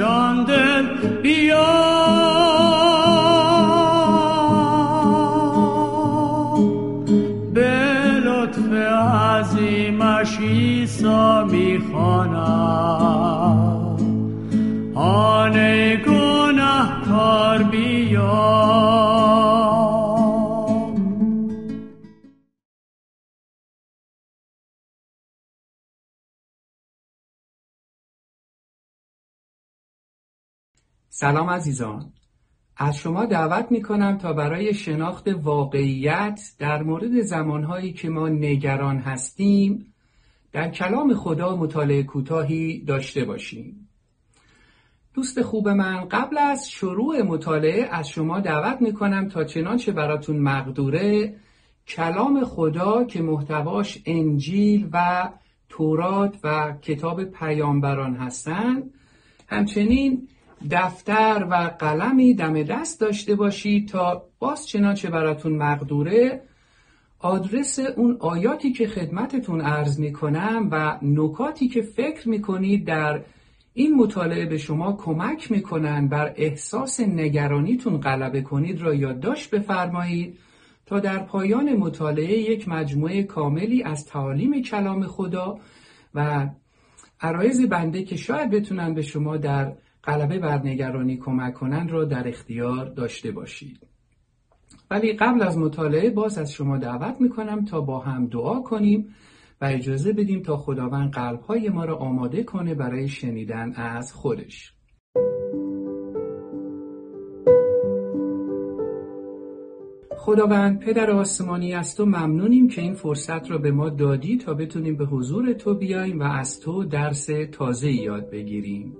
Beyond. سلام عزیزان. از شما دعوت می کنم تا برای شناخت واقعیت در مورد زمانهایی که ما نگران هستیم در کلام خدا مطالعه کوتاهی داشته باشیم. دوست خوب من قبل از شروع مطالعه از شما دعوت می کنم تا چنانچه براتون مقدوره کلام خدا که محتواش انجیل و تورات و کتاب پیامبران هستند همچنین دفتر و قلمی دم دست داشته باشید تا باز چنانچه براتون مقدوره آدرس اون آیاتی که خدمتتون عرض می کنم و نکاتی که فکر می کنید در این مطالعه به شما کمک می‌کنن بر احساس نگرانیتون غلبه کنید را یادداشت بفرمایید تا در پایان مطالعه یک مجموعه کاملی از تعالیم کلام خدا و عرایز بنده که شاید بتونن به شما در غلبه بر نگرانی کمک کنن را در اختیار داشته باشید. ولی قبل از مطالعه باز از شما دعوت می‌کنم تا با هم دعا کنیم و اجازه بدیم تا خداوند قلبهای ما را آماده کنه برای شنیدن از خودش. خداوند پدر آسمانی از تو ممنونیم که این فرصت را به ما دادی تا بتونیم به حضور تو بیاییم و از تو درس تازه یاد بگیریم.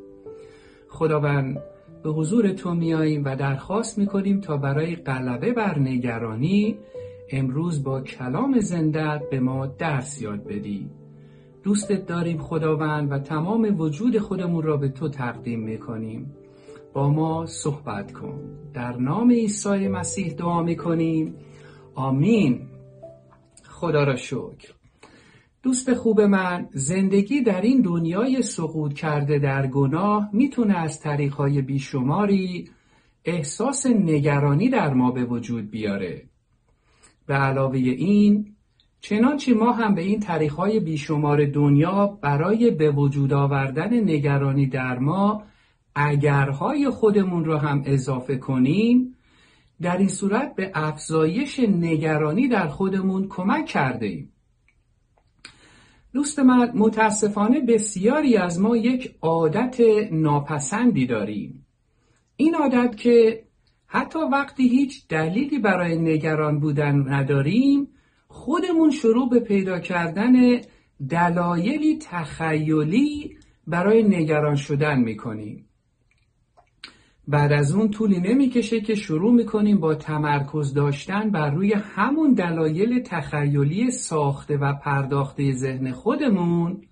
خداوند به حضور تو میاییم و درخواست می‌کنیم تا برای غلبه بر نگرانی امروز با کلام زندت به ما درس یاد بدی. دوستت داریم خداوند و تمام وجود خودمون را به تو تقدیم می‌کنیم. با ما صحبت کن. در نام عیسی مسیح دعا می‌کنیم. آمین. خدا را شکر. دوست خوب من زندگی در این دنیای سقوط کرده در گناه می‌تونه از طریقهای بیشماری احساس نگرانی در ما به وجود بیاره به علاوه این چنانچه ما هم به این طریقهای بیشمار دنیا برای به وجود آوردن نگرانی در ما اگرهای خودمون رو هم اضافه کنیم در این صورت به افزایش نگرانی در خودمون کمک کرده ایم. دوست من متاسفانه بسیاری از ما یک عادت ناپسندی داریم. این عادت که حتی وقتی هیچ دلیلی برای نگران بودن نداریم خودمون شروع به پیدا کردن دلایلی تخیلی برای نگران شدن می‌کنیم. بعد از اون طولی نمی‌کشه که شروع می‌کنیم با تمرکز داشتن بر روی همون دلایل تخیلی ساخته و پرداخته ذهن خودمون.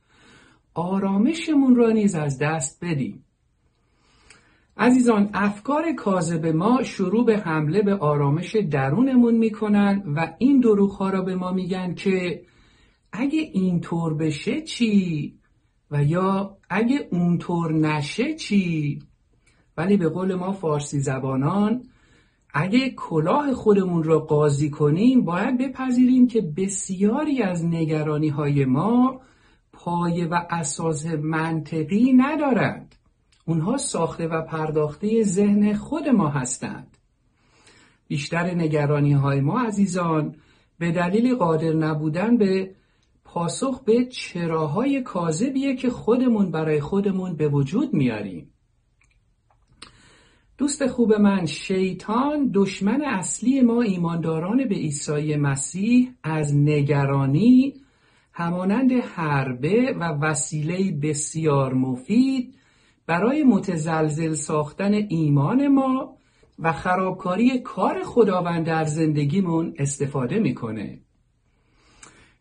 آرامشمون را نیز از دست بدیم. عزیزان افکار کاذب ما شروع به حمله به آرامش درونمون می‌کنن و این دروغ را به ما میگن که اگه اینطور بشه چی؟ و یا اگه اونطور نشه چی؟ ولی به قول ما فارسی زبانان اگه کلاه خودمون را قاضی کنیم باید بپذیریم که بسیاری از نگرانی های ما پایه و اساس منطقی ندارند. اونها ساخته و پرداخته ذهن خود ما هستند. بیشتر نگرانی های ما عزیزان به دلیل قادر نبودن به پاسخ به چراهای کاذبیه که خودمون برای خودمون به وجود میاریم. دوست خوب من شیطان دشمن اصلی ما ایمانداران به عیسی مسیح از نگرانی همانند حربه و وسیله بسیار مفید برای متزلزل ساختن ایمان ما و خرابکاری کار خداوند در زندگیمون استفاده می‌کنه.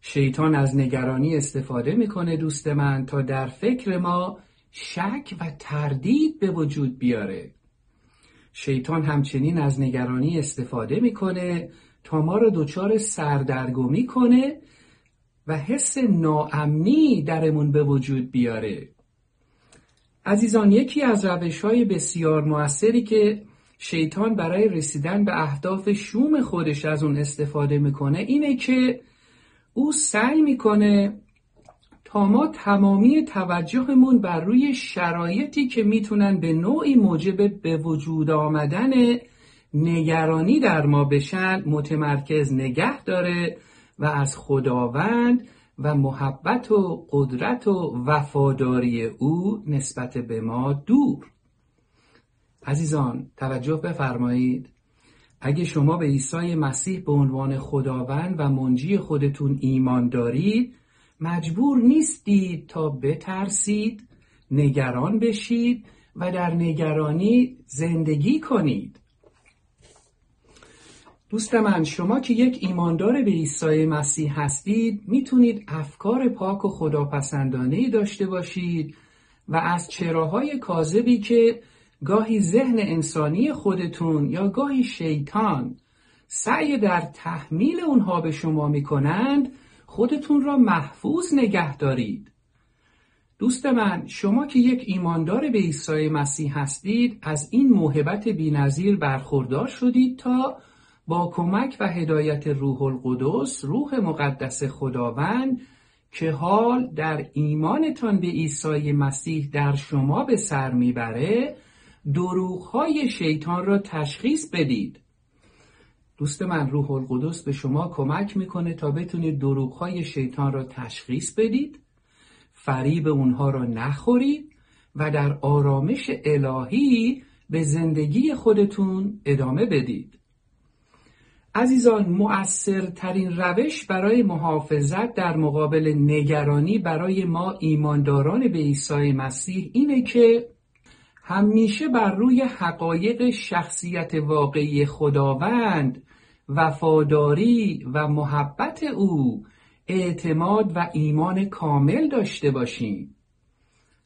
شیطان از نگرانی استفاده می‌کنه دوست من تا در فکر ما شک و تردید به وجود بیاره. شیطان همچنین از نگرانی استفاده می‌کنه تا ما رو دچار سردرگمی کنه و حس ناامنی درمون به وجود بیاره. عزیزان یکی از روش های بسیار موثری که شیطان برای رسیدن به اهداف شوم خودش از اون استفاده می‌کنه اینه که او سعی می‌کنه تا ما تمامی توجهمون بر روی شرایطی که می‌تونن به نوعی موجب به وجود آمدن نگرانی در ما بشن متمرکز نگه داره و از خداوند و محبت و قدرت و وفاداری او نسبت به ما دور. عزیزان توجه بفرمایید. اگه شما به عیسی مسیح به عنوان خداوند و منجی خودتون ایمان دارید مجبور نیستید تا بترسید نگران بشید و در نگرانی زندگی کنید. دوست من شما که یک ایماندار به عیسی مسیح هستید می‌تونید افکار پاک و خداپسندانه داشته باشید و از چراهای کاذبی که گاهی ذهن انسانی خودتون یا گاهی شیطان سعی در تحمیل اونها به شما می‌کنند خودتون را محفوظ نگه دارید. دوست من شما که یک ایماندار به عیسی مسیح هستید از این موهبت بینظیر برخوردار شدید تا با کمک و هدایت روح القدس روح مقدس خداوند که حال در ایمانتان به عیسی مسیح در شما به سر می‌بره دروغهای شیطان را تشخیص بدید. دوست من روح القدس به شما کمک می‌کنه تا بتونید دروغهای شیطان را تشخیص بدید فریب اونها را نخورید و در آرامش الهی به زندگی خودتون ادامه بدید. عزیزان مؤثرترین روش برای محافظت در مقابل نگرانی برای ما ایمانداران به عیسی مسیح اینه که همیشه بر روی حقایق شخصیت واقعی خداوند وفاداری و محبت او اعتماد و ایمان کامل داشته باشیم.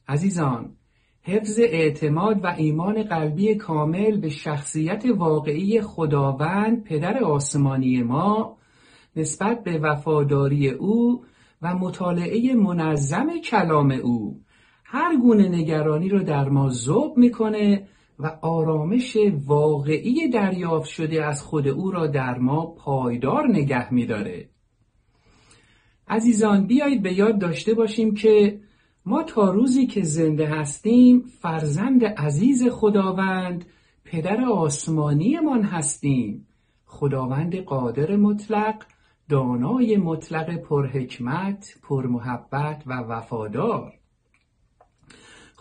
عزیزان حفظ اعتماد و ایمان قلبی کامل به شخصیت واقعی خداوند پدر آسمانی ما نسبت به وفاداری او و مطالعه منظم کلام او هر گونه نگرانی رو در ما ذوب می‌کنه و آرامش واقعی دریافت شده از خود او را در ما پایدار نگه میداره. عزیزان بیایید به یاد داشته باشیم که ما تا روزی که زنده هستیم فرزند عزیز خداوند پدر آسمانیمان هستیم. خداوند قادر مطلق دانای مطلق پرحکمت پرمحبت و وفادار.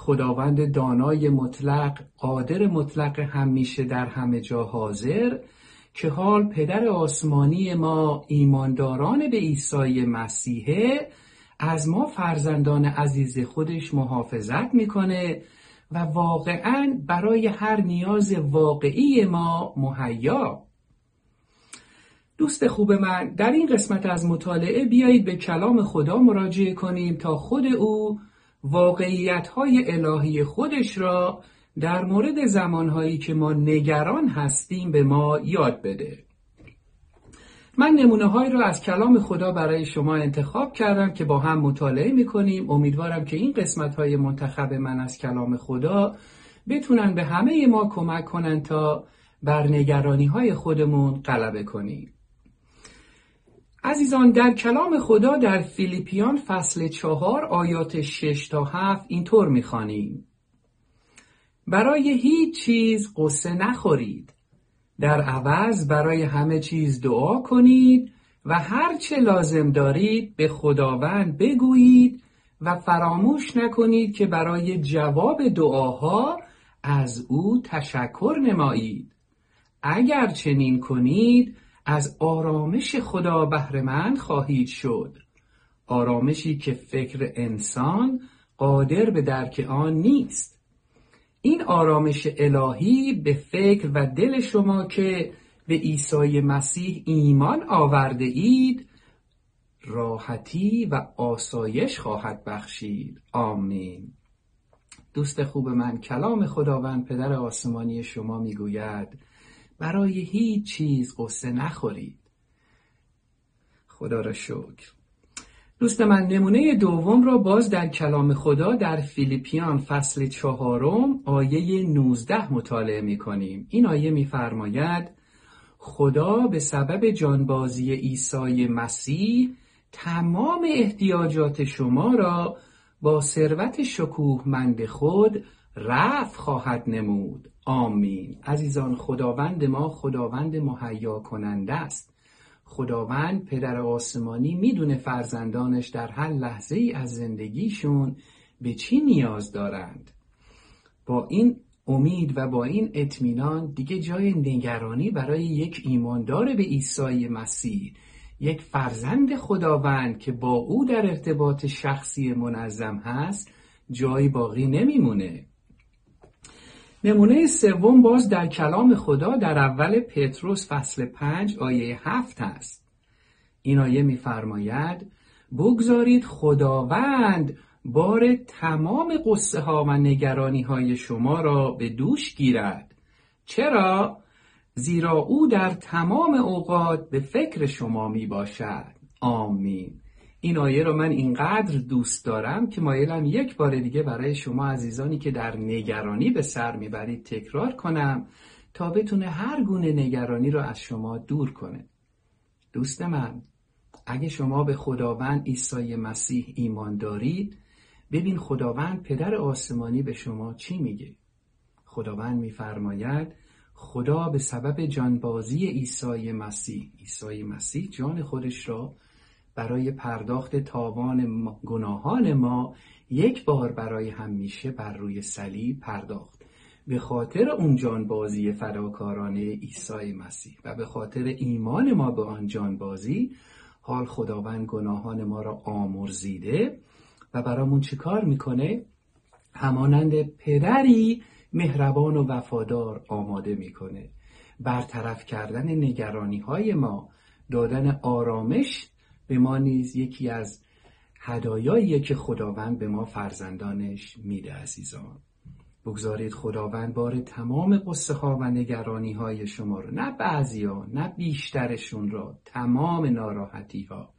خداوند دانای مطلق قادر مطلق همیشه در همه جا حاضر که حال پدر آسمانی ما ایمانداران به عیسی مسیحه از ما فرزندان عزیز خودش محافظت می‌کنه و واقعا برای هر نیاز واقعی ما مهیا. دوست خوب من در این قسمت از مطالعه بیایید به کلام خدا مراجعه کنیم تا خود او واقعیت های الهی خودش را در مورد زمانهایی که ما نگران هستیم به ما یاد بده. من نمونه هایی را از کلام خدا برای شما انتخاب کردم که با هم مطالعه می کنیم امیدوارم که این قسمت های منتخب من از کلام خدا بتونن به همه ما کمک کنن تا بر نگرانی های خودمون غلبه کنیم. عزیزان در کلام خدا در فیلیپیان فصل چهار آیات شش تا هفت اینطور می‌خوانیم. برای هیچ چیز قصه نخورید. در عوض برای همه چیز دعا کنید و هر چه لازم دارید به خداوند بگویید و فراموش نکنید که برای جواب دعاها از او تشکر نمایید. اگر چنین کنید از آرامش خدا بهرهمند خواهید شد. آرامشی که فکر انسان قادر به درک آن نیست. این آرامش الهی به فکر و دل شما که به عیسی مسیح ایمان آورده اید راحتی و آسایش خواهد بخشید. آمین. دوست خوب من کلام خداوند پدر آسمانی شما می‌گوید برای هیچ چیز قصه نخورید خدا را شکر دوست من نمونه دوم را باز در کلام خدا در فیلیپیان فصل چهارم آیه 19 مطالعه می کنیم. این آیه میفرماید خدا به سبب جانبازی عیسی مسیح تمام احتیاجات شما را با ثروت شکوهمند خود رفع خواهد نمود. آمین. عزیزان خداوند ما خداوند مهیا کننده است. خداوند پدر آسمانی می‌دونه فرزندانش در هر لحظه ای از زندگیشون به چی نیاز دارند. با این امید و با این اطمینان دیگه جای نگرانی برای یک ایماندار به عیسی مسیح یک فرزند خداوند که با او در ارتباط شخصی منظم هست جایی باقی نمیمونه. نمونه سوم باز در کلام خدا در اول پتروس فصل پنج آیه هفت است. این آیه میفرماید بگذارید خداوند بار تمام قصه ها و نگرانی های شما را به دوش گیرد. چرا؟ زیرا او در تمام اوقات به فکر شما می باشد آمین. این آیه رو من اینقدر دوست دارم که مایلم یک بار دیگه برای شما عزیزانی که در نگرانی به سر می‌برید تکرار کنم تا بتونه هر گونه نگرانی رو از شما دور کنه. دوست من اگه شما به خداوند عیسی مسیح ایمان دارید ببین خداوند پدر آسمانی به شما چی میگه. خداوند میفرماید خدا به سبب جانبازی عیسی مسیح عیسی مسیح جان خودش را برای پرداخت تاوان گناهان ما یک بار برای همیشه بر روی صلیب پرداخت. به خاطر اون جانبازی فداکارانه عیسی مسیح و به خاطر ایمان ما به آن جانبازی حال خداوند گناهان ما را آمرزیده و برامون چیکار می‌کنه؟ همانند پدری مهربان و وفادار آماده می‌کنه. برطرف کردن نگرانی های ما دادن آرامش به ما نیز یکی از هدایاییه که خداوند به ما فرزندانش میده عزیزان. بگذارید خداوند بار تمام قصه ها و نگرانی های شما رو نه بعضی ها نه بیشترشون را تمام ناراحتی ها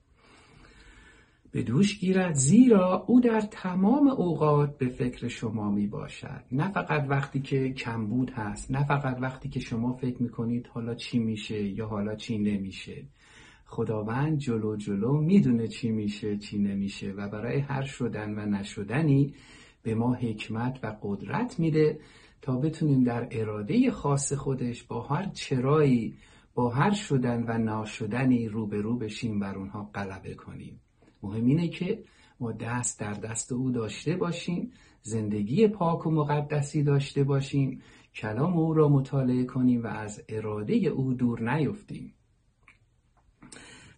به دوش گیرد. زیرا او در تمام اوقات به فکر شما می باشد. نه فقط وقتی که کمبود هست نه فقط وقتی که شما فکر می کنید حالا چی میشه یا حالا چی نمیشه. خداوند جلو جلو می‌دونه چی میشه چی نمیشه و برای هر شدن و نشدنی به ما حکمت و قدرت میده تا بتونیم در اراده خاص خودش با هر چرایی با هر شدن و ناشدنی روبرو بشیم بر اونها غلبه کنیم. مهم اینه که ما دست در دست او داشته باشیم زندگی پاک و مقدسی داشته باشیم کلام او را مطالعه کنیم و از اراده او دور نیفتیم.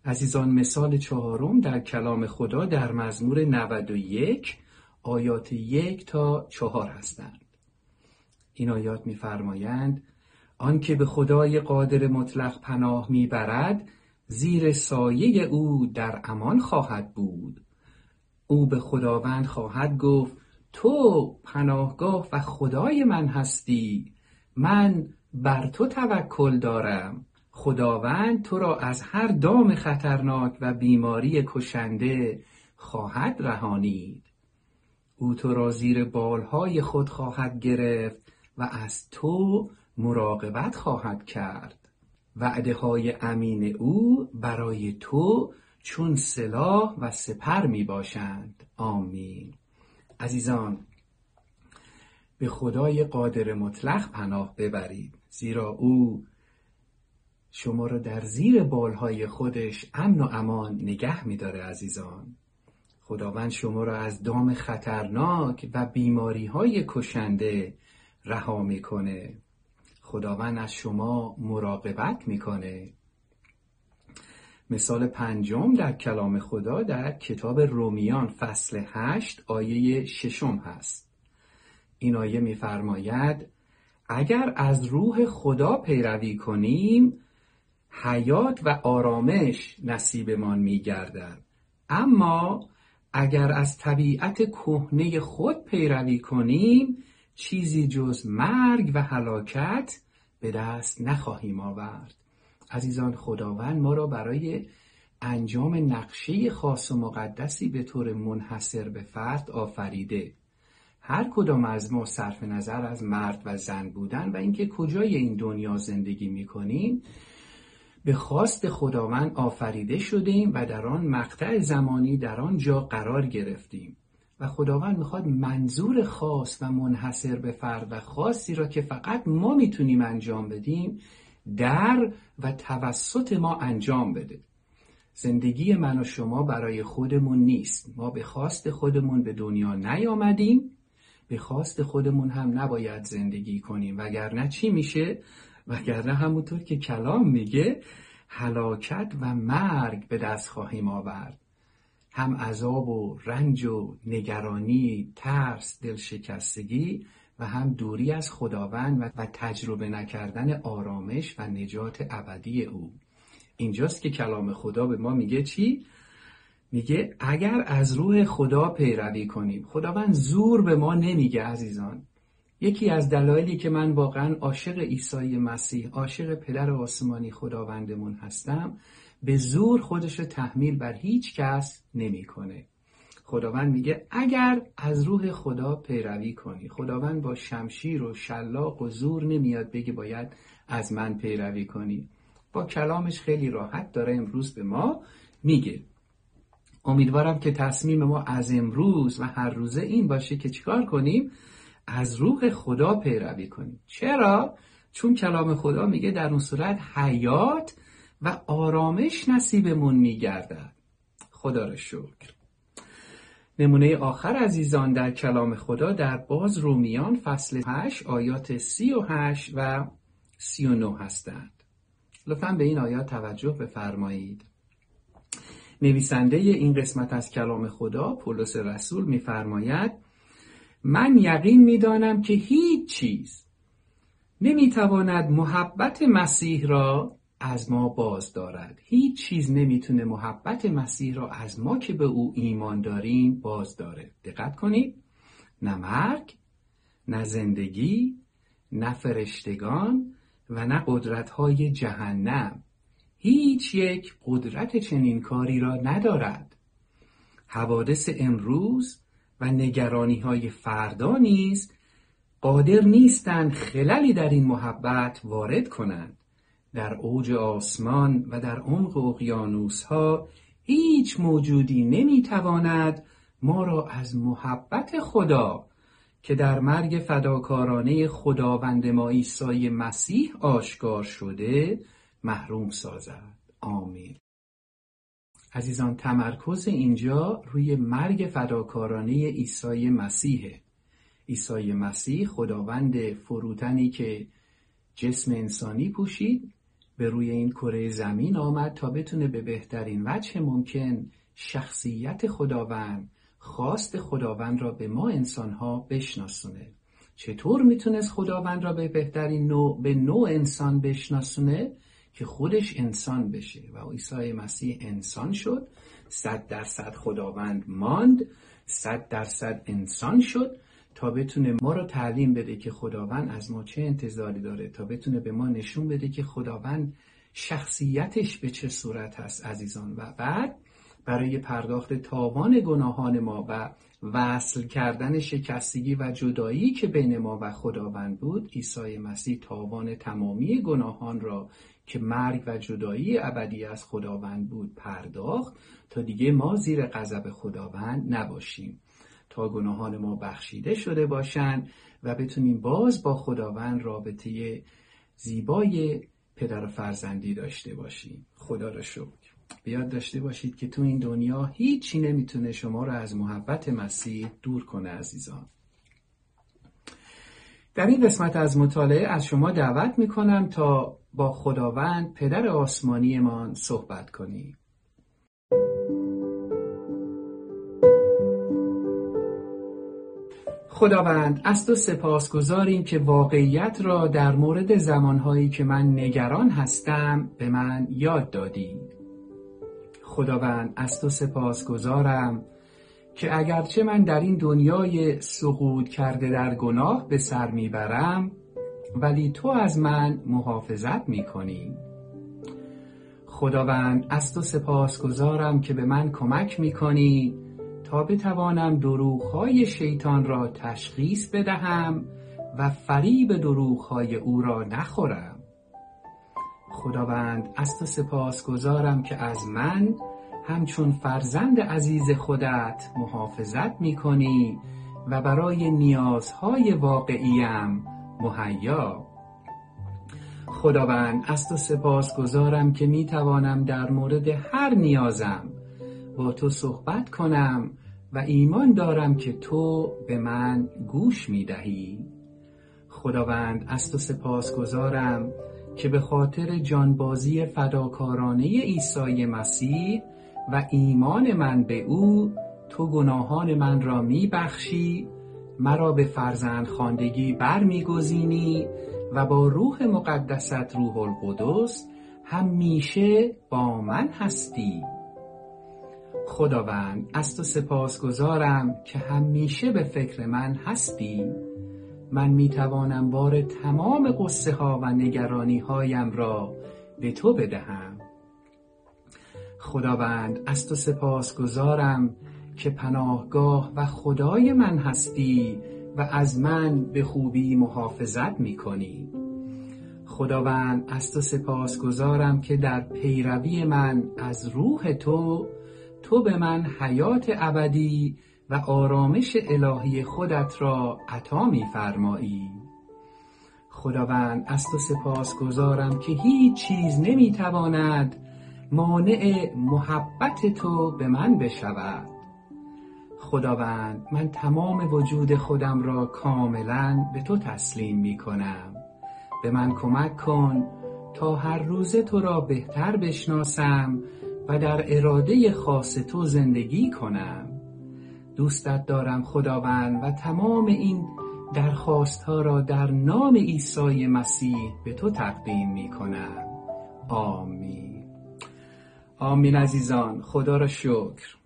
عزیزان مثال چهارم در کلام خدا در مزمور 91 آیات یک تا چهار هستند. این آیات میفرمایند آنکه به خدای قادر مطلق پناه می‌برد زیر سایه او در امان خواهد بود. او به خداوند خواهد گفت تو پناهگاه و خدای من هستی من بر تو توکل دارم. خداوند تو را از هر دام خطرناک و بیماری کشنده خواهد رهانید. او تو را زیر بالهای خود خواهد گرفت و از تو مراقبت خواهد کرد. وعده های امین او برای تو چون سلاح و سپر می باشند. آمین. عزیزان به خدای قادر مطلق پناه ببرید. زیرا او شما را در زیر بالهای خودش امن و امان نگه میداره عزیزان. خداوند شما را از دام خطرناک و بیماری های کشنده رها می‌کنه. خداوند از شما مراقبت می‌کنه. مثال پنجم در کلام خدا در کتاب رومیان فصل هشت آیه ششم هست. این آیه میفرماید اگر از روح خدا پیروی کنیم حیات و آرامش نصیبمان میگردد. اما اگر از طبیعت کهنه خود پیروی کنیم چیزی جز مرگ و هلاکت به دست نخواهیم آورد. عزیزان خداوند ما را برای انجام نقشه خاص و مقدسی به طور منحصر به فرد آفریده. هر کدام از ما صرف نظر از مرد و زن بودن و اینکه کجای این دنیا زندگی می‌کنیم به خواست خداوند آفریده شدیم و در آن مقطع زمانی در آن جا قرار گرفتیم. و خداوند می‌خواد منظور خاص و منحصر به فرد و خاصی را که فقط ما می‌تونیم انجام بدیم در و توسط ما انجام بده. زندگی من و شما برای خودمون نیست. ما به خواست خودمون به دنیا نیامدیم. به خواست خودمون هم نباید زندگی کنیم. وگرنه چی میشه؟ وگرنه همونطور که کلام میگه هلاکت و مرگ به دست خواهیم آورد. هم عذاب و رنج و نگرانی ترس دلشکستگی و هم دوری از خداوند و تجربه نکردن آرامش و نجات ابدی او. اینجاست که کلام خدا به ما میگه چی؟ میگه اگر از روح خدا پیروی کنیم خداوند زور به ما نمیگه عزیزان. یکی از دلایلی که من واقعا عاشق عیسی مسیح عاشق پدر آسمانی خداوندمون هستم به زور خودش رو تحمیل بر هیچ کس نمی‌کنه. خداوند میگه اگر از روح خدا پیروی کنی خداوند با شمشیر و شلاق و زور نمیاد بگه باید از من پیروی کنی. با کلامش خیلی راحت داره امروز به ما میگه. امیدوارم که تصمیم ما از امروز و هر روزه این باشه که چیکار کنیم؟ از روح خدا پیروی کنیم. چرا؟ چون کلام خدا میگه در اون صورت حیات و آرامش نصیبمون میگردد. خدا رو شکر. نمونه آخر عزیزان در کلام خدا در باز رومیان فصل 8 آیات 38 و 39 هستند. لطفا به این آیات توجه بفرمایید. نویسنده این قسمت از کلام خدا پولس رسول میفرماید من یقین می‌دانم که هیچ چیز نمی‌تواند محبت مسیح را از ما باز دارد. هیچ چیز نمی‌تونه محبت مسیح را از ما که به او ایمان داریم باز داره. دقت کنید. نه مرگ نه زندگی نه فرشتگان و نه قدرت های جهنم. هیچ یک قدرت چنین کاری را ندارد. حوادث امروز و نگرانی های فردا نیز قادر نیستند خللی در این محبت وارد کنند. در اوج آسمان و در عمق اقیانوس ها هیچ موجودی نمی‌تواند ما را از محبت خدا که در مرگ فداکارانه خداوند ما عیسی مسیح آشکار شده محروم سازد. آمین. عزیزان تمرکز اینجا روی مرگ فداکارانه عیسی مسیحه. عیسی مسیح خداوند فروتنی که جسم انسانی پوشید به روی این کره زمین آمد تا بتونه به بهترین وجه ممکن شخصیت خداوند خواست خداوند را به ما انسانها بشناسونه. چطور می‌تونست خداوند را به بهترین نوع به نوع انسان بشناسونه؟ که خودش انسان بشه. و عیسی مسیح انسان شد صد درصد خداوند ماند صد درصد انسان شد تا بتونه ما رو تعلیم بده که خداوند از ما چه انتظاری داره تا بتونه به ما نشون بده که خداوند شخصیتش به چه صورت هست عزیزان. و بعد برای پرداخت تاوان گناهان ما و وصل کردن شکستگی و جدایی که بین ما و خداوند بود عیسی مسیح تاوان تمامی گناهان را که مرگ و جدایی ابدی از خداوند بود پرداخت تا دیگه ما زیر غضب خداوند نباشیم. تا گناهان ما بخشیده شده باشند و بتونیم باز با خداوند رابطه زیبای پدر و فرزندی داشته باشیم. خدا را شکر. بیاد داشته باشید که تو این دنیا هیچی نمی‌تونه شما را از محبت مسیح دور کنه عزیزان. در این قسمت از مطالعه از شما دعوت می کنم تا با خداوند پدر آسمانیمان صحبت کنیم. خداوند از تو سپاس گذاریم که واقعیت را در مورد زمانهایی که من نگران هستم به من یاد دادی. خداوند از تو سپاس گذارم که اگرچه من در این دنیای سقوط کرده در گناه به سر می‌برم ولی تو از من محافظت می‌کنی. خداوند از تو سپاس گذارم که به من کمک می‌کنی تا بتوانم دروغهای شیطان را تشخیص بدهم و فریب دروغهای او را نخورم. خداوند از تو سپاس گذارم که از من همچون فرزند عزیز خودت محافظت می کنی و برای نیازهای واقعیم مهیا. خداوند از تو سپاس گذارم که می توانم در مورد هر نیازم با تو صحبت کنم و ایمان دارم که تو به من گوش می دهی خداوند از تو سپاس گذارم که به خاطر جانبازی فداکارانه عیسی مسیح و ایمان من به او تو گناهان من را می بخشی مرا به فرزند خواندگی برمیگزینی و با روح مقدست روح القدس همیشه با من هستی. خداوند از تو سپاس گذارم که همیشه به فکر من هستی. من می توانم بار تمام قصه ها و نگرانی هایم را به تو بدهم. خداوند از تو سپاس گذارم که پناهگاه و خدای من هستی و از من به خوبی محافظت می کنی خداوند از تو سپاس گذارم که در پیروی من از روح تو تو به من حیات ابدی و آرامش الهی خودت را عطا می فرمایی خداوند از تو سپاس گذارم که هیچ چیز نمی تواند مانع محبت تو به من بشود. خداوند من تمام وجود خودم را کاملا به تو تسلیم می کنم. به من کمک کن تا هر روز تو را بهتر بشناسم و در اراده خاص تو زندگی کنم. دوستت دارم خداوند و تمام این درخواست ها را در نام عیسی مسیح به تو تقدیم می کنم. آمین. آمین عزیزان خدا را شکر.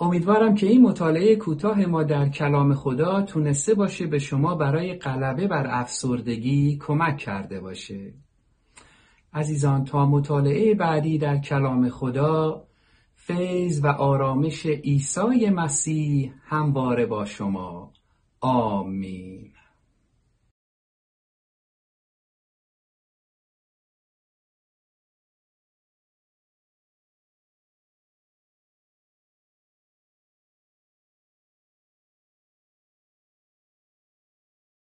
امیدوارم که این مطالعه کوتاه ما در کلام خدا تونسته باشه به شما برای غلبه بر افسردگی کمک کرده باشه. عزیزان تا مطالعه بعدی در کلام خدا فیض و آرامش عیسی مسیح همواره با شما. آمین.